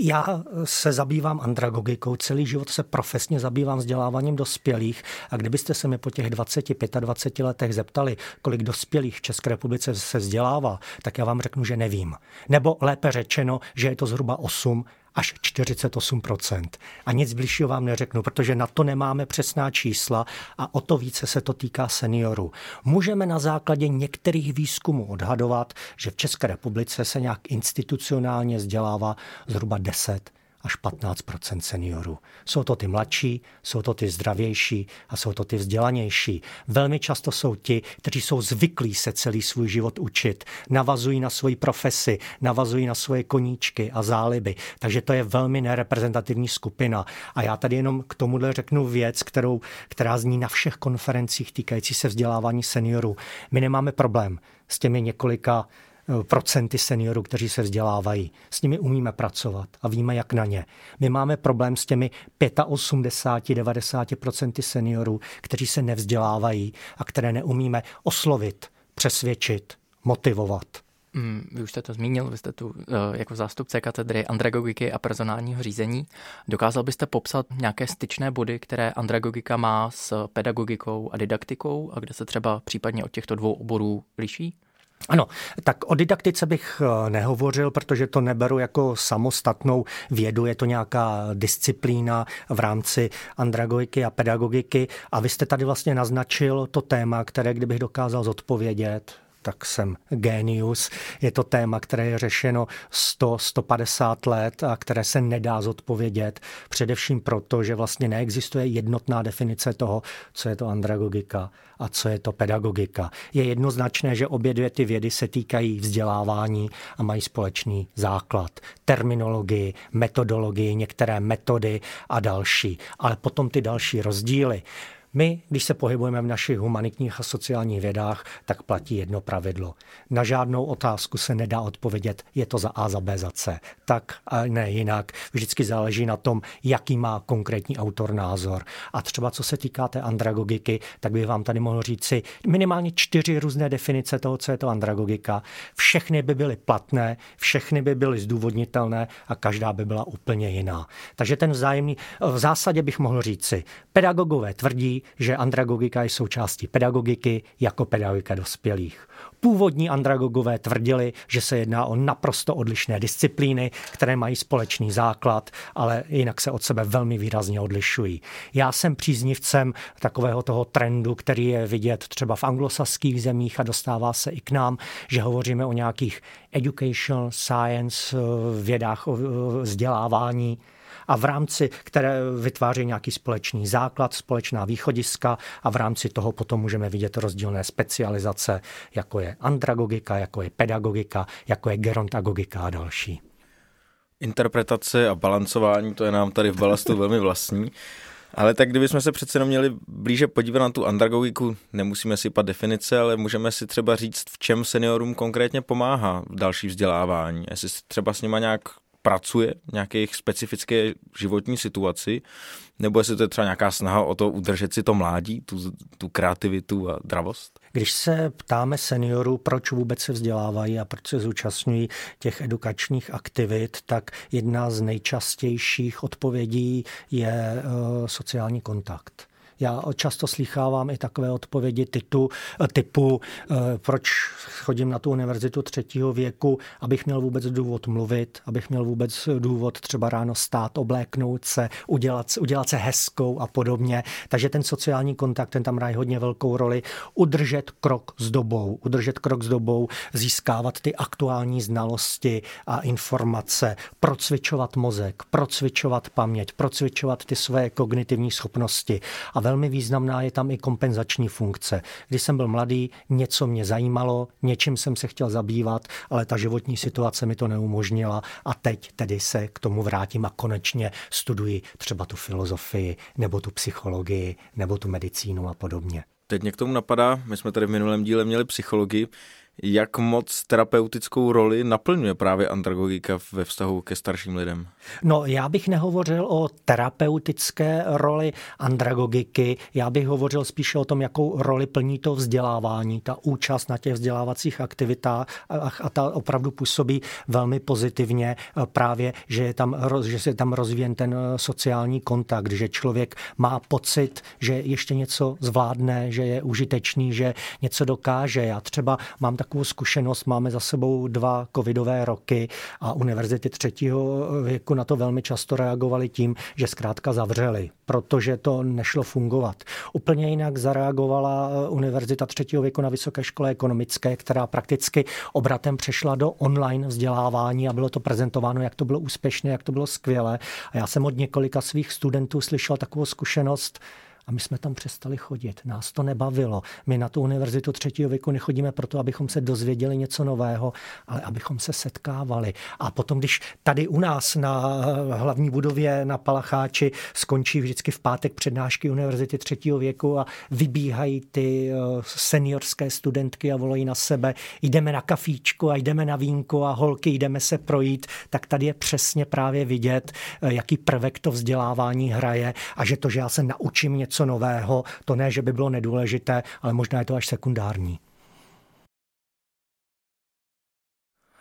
Já se zabývám andragogikou, celý život se profesně zabývám vzděláváním dospělých a kdybyste se mi po těch 20-25 letech zeptali, kolik dospělých v České republice se vzdělává, tak já vám řeknu, že nevím. Nebo lépe řečeno, že je to zhruba 8 až 48% A nic bližšího vám neřeknu, protože na to nemáme přesná čísla a o to více se to týká seniorů. Můžeme na základě některých výzkumů odhadovat, že v České republice se nějak institucionálně vzdělává zhruba 10 až 15 seniorů. Jsou to ty mladší, jsou to ty zdravější a jsou to ty vzdělanější. Velmi často jsou ti, kteří jsou zvyklí se celý svůj život učit, navazují na svoji profesi, navazují na svoje koníčky a záliby. Takže to je velmi nereprezentativní skupina. A já tady jenom k tomuhle řeknu věc, kterou, která zní na všech konferencích týkající se vzdělávání seniorů. My nemáme problém s těmi několika procenty seniorů, kteří se vzdělávají. S nimi umíme pracovat a víme, jak na ně. My máme problém s těmi 85-90% seniorů, kteří se nevzdělávají a které neumíme oslovit, přesvědčit, motivovat. Mm, vy už jste to zmínil, vy jste tu eh, jako zástupce katedry andragogiky a personálního řízení. Dokázal byste popsat nějaké styčné body, které andragogika má s pedagogikou a didaktikou a kde se třeba případně od těchto dvou oborů liší? Ano, tak o didaktice bych eh, nehovořil, protože to neberu jako samostatnou vědu, je to nějaká disciplína v rámci andragogiky a pedagogiky. A vy jste tady vlastně naznačil to téma, které kdybych dokázal zodpovědět, tak jsem genius. Je to téma, které je řešeno 100-150 let a které se nedá zodpovědět, především proto, že vlastně neexistuje jednotná definice toho, co je to andragogika a co je to pedagogika. Je jednoznačné, že obě dvě ty vědy se týkají vzdělávání a mají společný základ. Terminologii, metodologii, některé metody a další. Ale potom ty další rozdíly my, když se pohybujeme v našich humanitních a sociálních vědách, tak platí jedno pravidlo. Na žádnou otázku se nedá odpovědět, je to za A, za B, za C. Tak a ne jinak. Vždycky záleží na tom, jaký má konkrétní autor názor. A třeba co se týká té andragogiky, tak bych vám tady mohl říci minimálně čtyři různé definice toho, co je to andragogika. Všechny by byly platné, všechny by byly zdůvodnitelné a každá by byla úplně jiná. Takže ten vzájemný, v zásadě bych mohl říci, pedagogové tvrdí, že andragogika je součástí pedagogiky jako pedagogika dospělých. Původní andragogové tvrdili, že se jedná o naprosto odlišné disciplíny, které mají společný základ, ale jinak se od sebe velmi výrazně odlišují. Já jsem příznivcem takového toho trendu, který je vidět třeba v anglosaských zemích a dostává se i k nám, že hovoříme o nějakých education, science, vědách o vzdělávání, a v rámci, které vytváří nějaký společný základ, společná východiska a v rámci toho potom můžeme vidět rozdílné specializace, jako je andragogika, jako je pedagogika, jako je gerontagogika a další. Interpretace a balancování, to je nám tady v balastu velmi vlastní. Ale tak kdybychom se přece měli blíže podívat na tu andragogiku, nemusíme si pat definice, ale můžeme si třeba říct, v čem seniorům konkrétně pomáhá v další vzdělávání. Jestli třeba s nima nějak pracuje v nějaké specifické životní situaci, nebo jestli to je třeba nějaká snaha o to udržet si to mládí, tu, tu kreativitu a dravost? Když se ptáme seniorů, proč vůbec se vzdělávají a proč se zúčastňují těch edukačních aktivit, tak jedna z nejčastějších odpovědí je uh, sociální kontakt. Já často slychávám i takové odpovědi typu, typu eh, proč chodím na tu univerzitu třetího věku, abych měl vůbec důvod mluvit, abych měl vůbec důvod třeba ráno stát, obléknout se, udělat, udělat se hezkou a podobně. Takže ten sociální kontakt, ten tam hraje hodně velkou roli. Udržet krok s dobou, udržet krok s dobou, získávat ty aktuální znalosti a informace, procvičovat mozek, procvičovat paměť, procvičovat ty své kognitivní schopnosti a velmi významná je tam i kompenzační funkce. Když jsem byl mladý, něco mě zajímalo, něčím jsem se chtěl zabývat, ale ta životní situace mi to neumožnila a teď tedy se k tomu vrátím a konečně studuji třeba tu filozofii, nebo tu psychologii, nebo tu medicínu a podobně. Teď mě k tomu napadá, my jsme tady v minulém díle měli psychologii, jak moc terapeutickou roli naplňuje právě andragogika ve vztahu ke starším lidem? No, já bych nehovořil o terapeutické roli andragogiky, já bych hovořil spíše o tom, jakou roli plní to vzdělávání, ta účast na těch vzdělávacích aktivitách a ta opravdu působí velmi pozitivně právě, že, je tam, že se tam rozvíjen ten sociální kontakt, že člověk má pocit, že ještě něco zvládne, že je užitečný, že něco dokáže. Já třeba mám tak takovou zkušenost. Máme za sebou dva covidové roky a univerzity třetího věku na to velmi často reagovaly tím, že zkrátka zavřeli, protože to nešlo fungovat. Úplně jinak zareagovala Univerzita třetího věku na Vysoké škole ekonomické, která prakticky obratem přešla do online vzdělávání a bylo to prezentováno, jak to bylo úspěšné, jak to bylo skvělé. A já jsem od několika svých studentů slyšel takovou zkušenost, a my jsme tam přestali chodit. Nás to nebavilo. My na tu univerzitu třetího věku nechodíme proto, abychom se dozvěděli něco nového, ale abychom se setkávali. A potom, když tady u nás na hlavní budově na Palacháči skončí vždycky v pátek přednášky univerzity třetího věku a vybíhají ty eh, seniorské studentky a volají na sebe, jdeme na kafíčku a jdeme na vínku a holky, jdeme se projít, tak tady je přesně právě vidět, eh, jaký prvek to vzdělávání hraje a že to, že já se naučím něco něco nového. To ne, že by bylo nedůležité, ale možná je to až sekundární.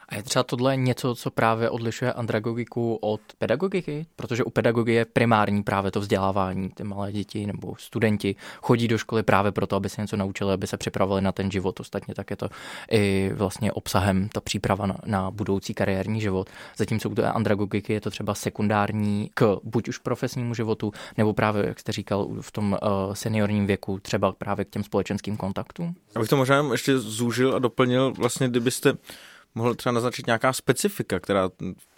A je třeba tohle něco, co právě odlišuje andragogiku od pedagogiky? Protože u pedagogy je primární právě to vzdělávání. Ty malé děti nebo studenti chodí do školy právě proto, aby se něco naučili, aby se připravili na ten život. Ostatně tak je to i vlastně obsahem ta příprava na, na budoucí kariérní život. Zatímco u té andragogiky je to třeba sekundární k buď už profesnímu životu, nebo právě, jak jste říkal, v tom uh, seniorním věku, třeba právě k těm společenským kontaktům. Abych to možná ještě zúžil a doplnil, vlastně kdybyste mohl třeba naznačit nějaká specifika, která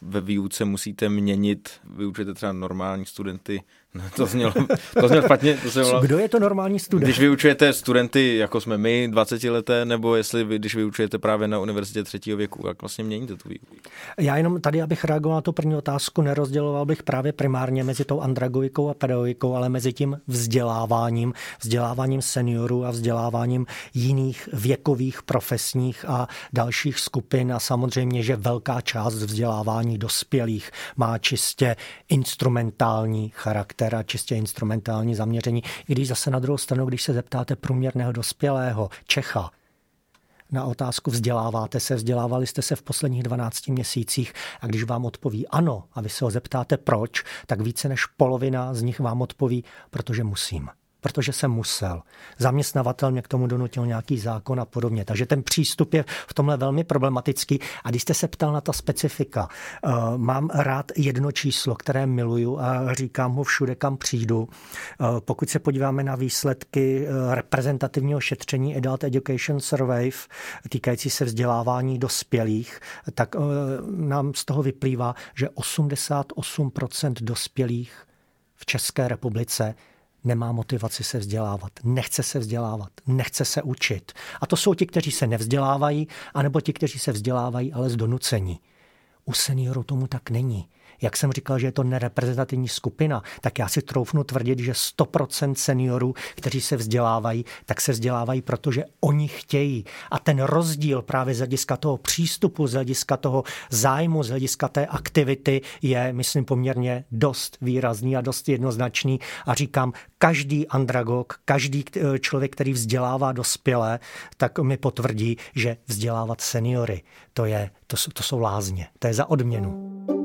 ve výuce musíte měnit. Vyučujete třeba normální studenty No, to znělo, to znělo špatně. To znělo, Kdo je to normální student? Když vyučujete studenty, jako jsme my, 20 leté, nebo jestli vy, když vyučujete právě na univerzitě třetího věku, jak vlastně měníte tu výuku? Já jenom tady, abych reagoval na tu první otázku, nerozděloval bych právě primárně mezi tou andragogikou a pedagogikou, ale mezi tím vzděláváním, vzděláváním seniorů a vzděláváním jiných věkových, profesních a dalších skupin a samozřejmě, že velká část vzdělávání dospělých má čistě instrumentální charakter charakter a čistě instrumentální zaměření. I když zase na druhou stranu, když se zeptáte průměrného dospělého Čecha, na otázku vzděláváte se, vzdělávali jste se v posledních 12 měsících? a když vám odpoví ano a vy se ho zeptáte proč, tak více než polovina z nich vám odpoví, protože musím protože jsem musel. Zaměstnavatel mě k tomu donutil nějaký zákon a podobně. Takže ten přístup je v tomhle velmi problematický. A když jste se ptal na ta specifika, eh, mám rád jedno číslo, které miluju a říkám ho všude, kam přijdu. Eh, pokud se podíváme na výsledky eh, reprezentativního šetření Adult Education Survey týkající se vzdělávání dospělých, tak nám z toho vyplývá, že 88% dospělých v České republice nemá motivaci se vzdělávat, nechce se vzdělávat, nechce se učit. A to jsou ti, kteří se nevzdělávají, anebo ti, kteří se vzdělávají, ale z donucení. U seniorů tomu tak není. Jak jsem říkal, že je to nereprezentativní skupina, tak já si troufnu tvrdit, že 100% seniorů, kteří se vzdělávají, tak se vzdělávají, protože oni chtějí. A ten rozdíl právě z hlediska toho přístupu, z hlediska toho zájmu, z hlediska té aktivity je, myslím, poměrně dost výrazný a dost jednoznačný. A říkám, každý andragog, každý člověk, který vzdělává dospělé, tak mi potvrdí, že vzdělávat seniory, to, je, to, to jsou lázně, to je za odměnu.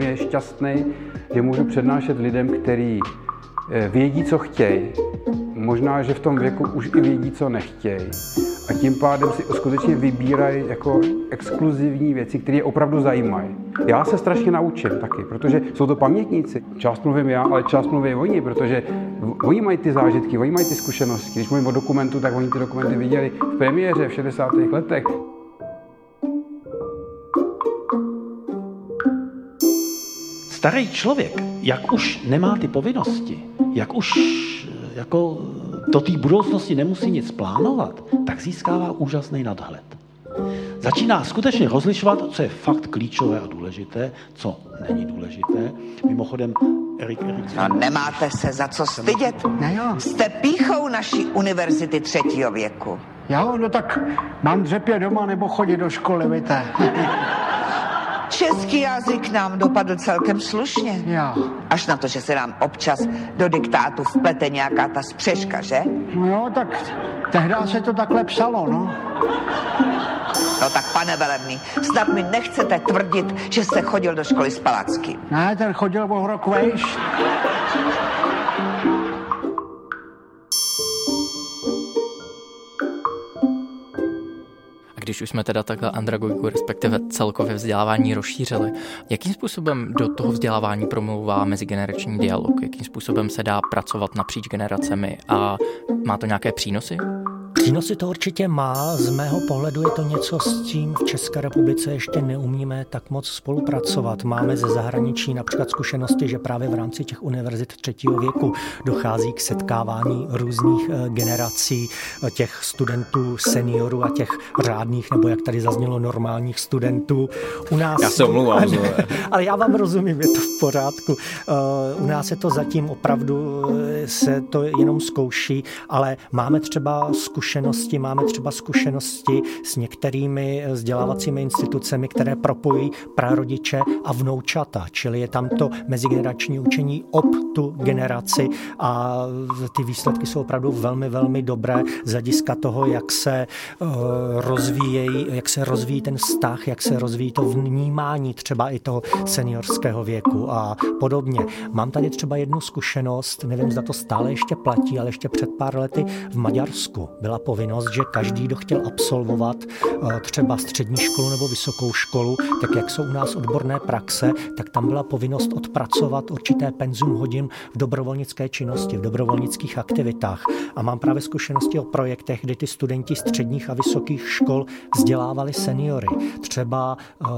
Úplně šťastný, že můžu přednášet lidem, kteří eh, vědí, co chtějí. Možná, že v tom věku už i vědí, co nechtějí. A tím pádem si skutečně vybírají jako exkluzivní věci, které je opravdu zajímají. Já se strašně naučím taky, protože jsou to pamětníci. Část mluvím já, ale část mluví oni, protože oni mají ty zážitky, oni mají ty zkušenosti. Když mluvím o dokumentu, tak oni ty dokumenty viděli v premiéře v 60. letech. Starý člověk, jak už nemá ty povinnosti, jak už jako do té budoucnosti nemusí nic plánovat, tak získává úžasný nadhled. Začíná skutečně rozlišovat, co je fakt klíčové a důležité, co není důležité. Mimochodem, Erik, Erik... No, nemáte se za co stydět. Ne, jo. Jste píchou naší univerzity třetího věku. Jo, no tak mám dřepě doma nebo chodit do školy, víte. Český jazyk nám dopadl celkem slušně. Jo. Až na to, že se nám občas do diktátu vplete nějaká ta spřeška, že? No jo, tak tehdy se to takhle psalo, no. No tak pane Velebný, snad mi nechcete tvrdit, že jste chodil do školy z Palacky. Ne, ten chodil o rok vejš. Když už jsme teda takhle andragogiku, respektive celkově vzdělávání rozšířili, jakým způsobem do toho vzdělávání promlouvá mezigenerační dialog? Jakým způsobem se dá pracovat napříč generacemi a má to nějaké přínosy? Přínosy to určitě má. Z mého pohledu je to něco, s tím v České republice ještě neumíme tak moc spolupracovat. Máme ze zahraničí například zkušenosti, že právě v rámci těch univerzit třetího věku dochází k setkávání různých eh, generací eh, těch studentů, seniorů a těch řádných, nebo jak tady zaznělo, normálních studentů. U nás... Já se omlouvám. ale já vám rozumím, je to v pořádku. Eh, u nás je to zatím opravdu, se to jenom zkouší, ale máme třeba zkušenosti zkušenosti, máme třeba zkušenosti s některými vzdělávacími institucemi, které propojí prarodiče a vnoučata, čili je tam to mezigenerační učení ob tu generaci a ty výsledky jsou opravdu velmi, velmi dobré z hlediska toho, jak se eh, rozvíjejí, jak se rozvíjí ten vztah, jak se rozvíjí to vnímání třeba i toho seniorského věku a podobně. Mám tady třeba jednu zkušenost, nevím, zda to stále ještě platí, ale ještě před pár lety v Maďarsku byla povinnost, že každý, kdo chtěl absolvovat eh, třeba střední školu nebo vysokou školu, tak jak jsou u nás odborné praxe, tak tam byla povinnost odpracovat určité penzum hodin v dobrovolnické činnosti, v dobrovolnických aktivitách. A mám právě zkušenosti o projektech, kdy ty studenti středních a vysokých škol vzdělávali seniory. Třeba uh,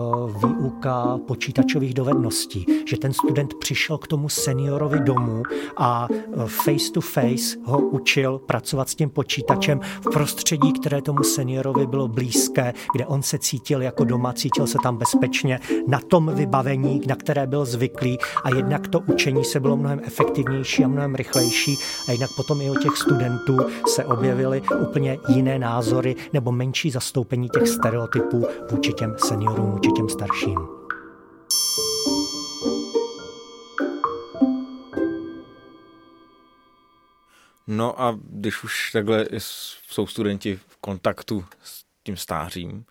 výuka počítačových dovedností, že ten student přišel k tomu seniorovi domů a eh, face to face ho učil pracovat s tím počítačem v prostředí, které tomu seniorovi bylo blízké, kde on se cítil jako doma, cítil se tam bezpečně, na tom vybavení, na které byl zvyklý a jednak to učení se bylo mnohem efektivnější a mnohem rychlejší a jednak potom i u těch studentů se objevily úplně jiné názory nebo menší zastoupení těch stereotypů vůči těm seniorům, vůči těm starším. No a když už takhle jsou studenti v kontaktu s tím stářím,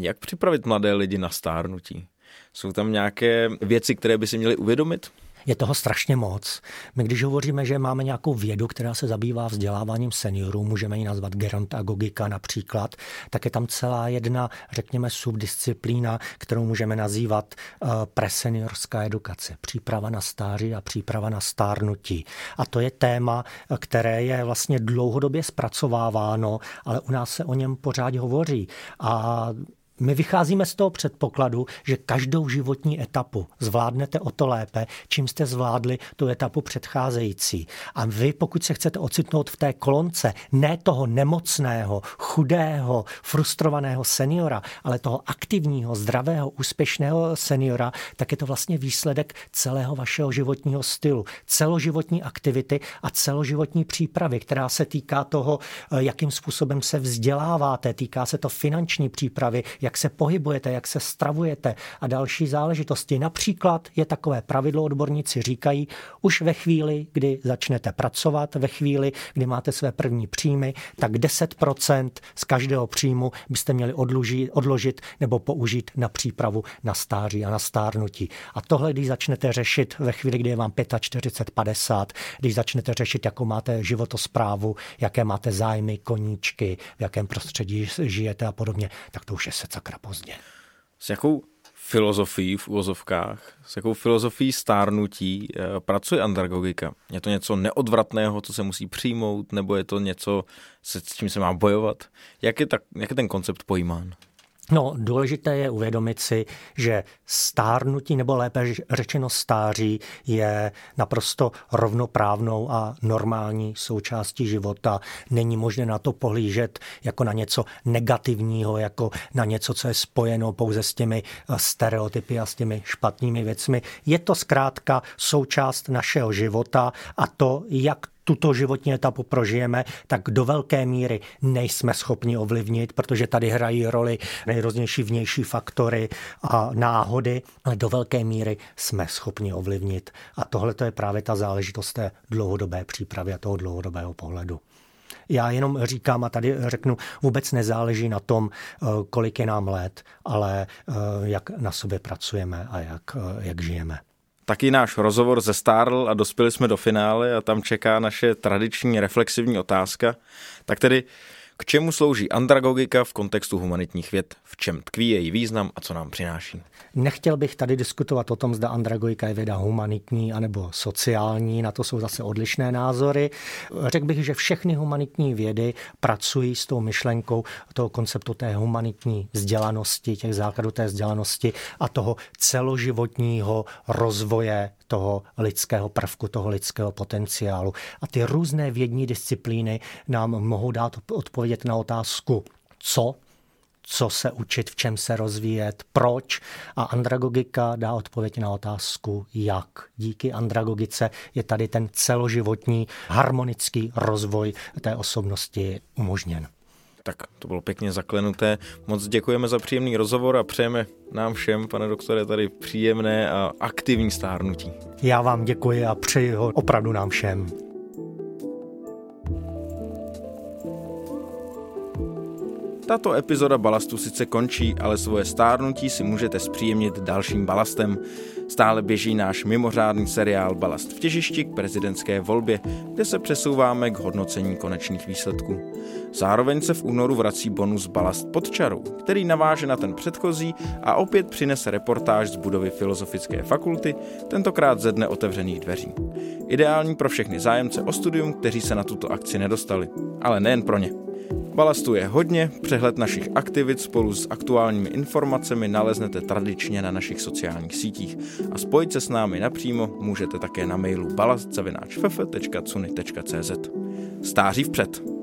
jak připravit mladé lidi na stárnutí? Jsou tam nějaké věci, které by si měli uvědomit? Je toho strašně moc. My když hovoříme, že máme nějakou vědu, která se zabývá vzděláváním seniorů, můžeme ji nazvat gerontagogika například, tak je tam celá jedna, řekněme, subdisciplína, kterou můžeme nazývat uh, preseniorská edukace, příprava na stáří a příprava na stárnutí. A to je téma, které je vlastně dlouhodobě zpracováváno, ale u nás se o něm pořád hovoří. A my vycházíme z toho předpokladu, že každou životní etapu zvládnete o to lépe, čím jste zvládli tu etapu předcházející. A vy, pokud se chcete ocitnout v té kolonce, ne toho nemocného, chudého, frustrovaného seniora, ale toho aktivního, zdravého, úspěšného seniora, tak je to vlastně výsledek celého vašeho životního stylu, celoživotní aktivity a celoživotní přípravy, která se týká toho, jakým způsobem se vzděláváte, týká se to finanční přípravy, jak se pohybujete, jak se stravujete a další záležitosti. Například je takové pravidlo, odborníci říkají, už ve chvíli, kdy začnete pracovat, ve chvíli, kdy máte své první příjmy, tak 10% z každého příjmu byste měli odložit, odložit nebo použít na přípravu na stáří a na stárnutí. A tohle, když začnete řešit ve chvíli, kdy je vám 45, 50, když začnete řešit, jakou máte životosprávu, jaké máte zájmy, koníčky, v jakém prostředí žijete a podobně, tak to už je sakra pozdě. S jakou filozofií v úvozovkách, s jakou filozofií stárnutí eh, pracuje andragogika? Je to něco neodvratného, co se musí přijmout, nebo je to něco, s čím se má bojovat? Jak je, tak, jak je ten koncept pojímán? No, důležité je uvědomit si, že stárnutí, nebo lépe řečeno stáří, je naprosto rovnoprávnou a normální součástí života. Není možné na to pohlížet jako na něco negativního, jako na něco, co je spojeno pouze s těmi eh, stereotypy a s těmi špatnými věcmi. Je to zkrátka součást našeho života a to, jak tuto životní etapu prožijeme, tak do velké míry nejsme schopni ovlivnit, protože tady hrají roli nejrůznější vnější faktory a náhody, ale do velké míry jsme schopni ovlivnit. A tohle je právě ta záležitost té dlouhodobé přípravy a toho dlouhodobého pohledu. Já jenom říkám a tady řeknu, vůbec nezáleží na tom, eh, kolik je nám let, ale eh, jak na sobě pracujeme a jak, eh, jak žijeme. Taky náš rozhovor zestárl a dospěli jsme do finále a tam čeká naše tradiční reflexivní otázka. Tak tedy, K čemu slouží andragogika v kontextu humanitních věd, v čem tkví její význam a co nám přináší. Nechtěl bych tady diskutovat o tom, zda andragogika je věda humanitní anebo sociální, na to jsou zase odlišné názory. Řekl bych, že všechny humanitní vědy pracují s tou myšlenkou toho konceptu té humanitní vzdělanosti, těch základů té vzdělanosti a toho celoživotního rozvoje toho lidského prvku, toho lidského potenciálu. A ty různé vědní disciplíny nám mohou dát odpovědět na otázku, co co se učit, v čem se rozvíjet, proč. A andragogika dá odpověď na otázku, jak. Díky andragogice je tady ten celoživotní harmonický rozvoj té osobnosti umožněn. Tak to bylo pěkně zaklenuté. Moc děkujeme za příjemný rozhovor a přejeme nám všem, pane doktore, tady příjemné a aktivní stárnutí. Já vám děkuji a přeji ho opravdu nám všem. Tato epizoda balastu sice končí, ale svoje stárnutí si můžete zpříjemnit dalším balastem. Stále běží náš mimořádný seriál Balast v těžišti k prezidentské volbě, kde se přesouváme k hodnocení konečných výsledků. Zároveň se v únoru vrací bonus Balast pod čarou, který naváže na ten předchozí a opět přinese reportáž z budovy Filozofické fakulty, tentokrát ze dne otevřených dveří. Ideální pro všechny zájemce o studium, kteří se na tuto akci nedostali, ale nejen pro ně. Balastu je hodně, přehled našich aktivit spolu s aktuálními informacemi naleznete tradičně na našich sociálních sítích a spojit se s námi napřímo můžete také na mailu balastzavináčff.cuny.cz Stáří vpřed!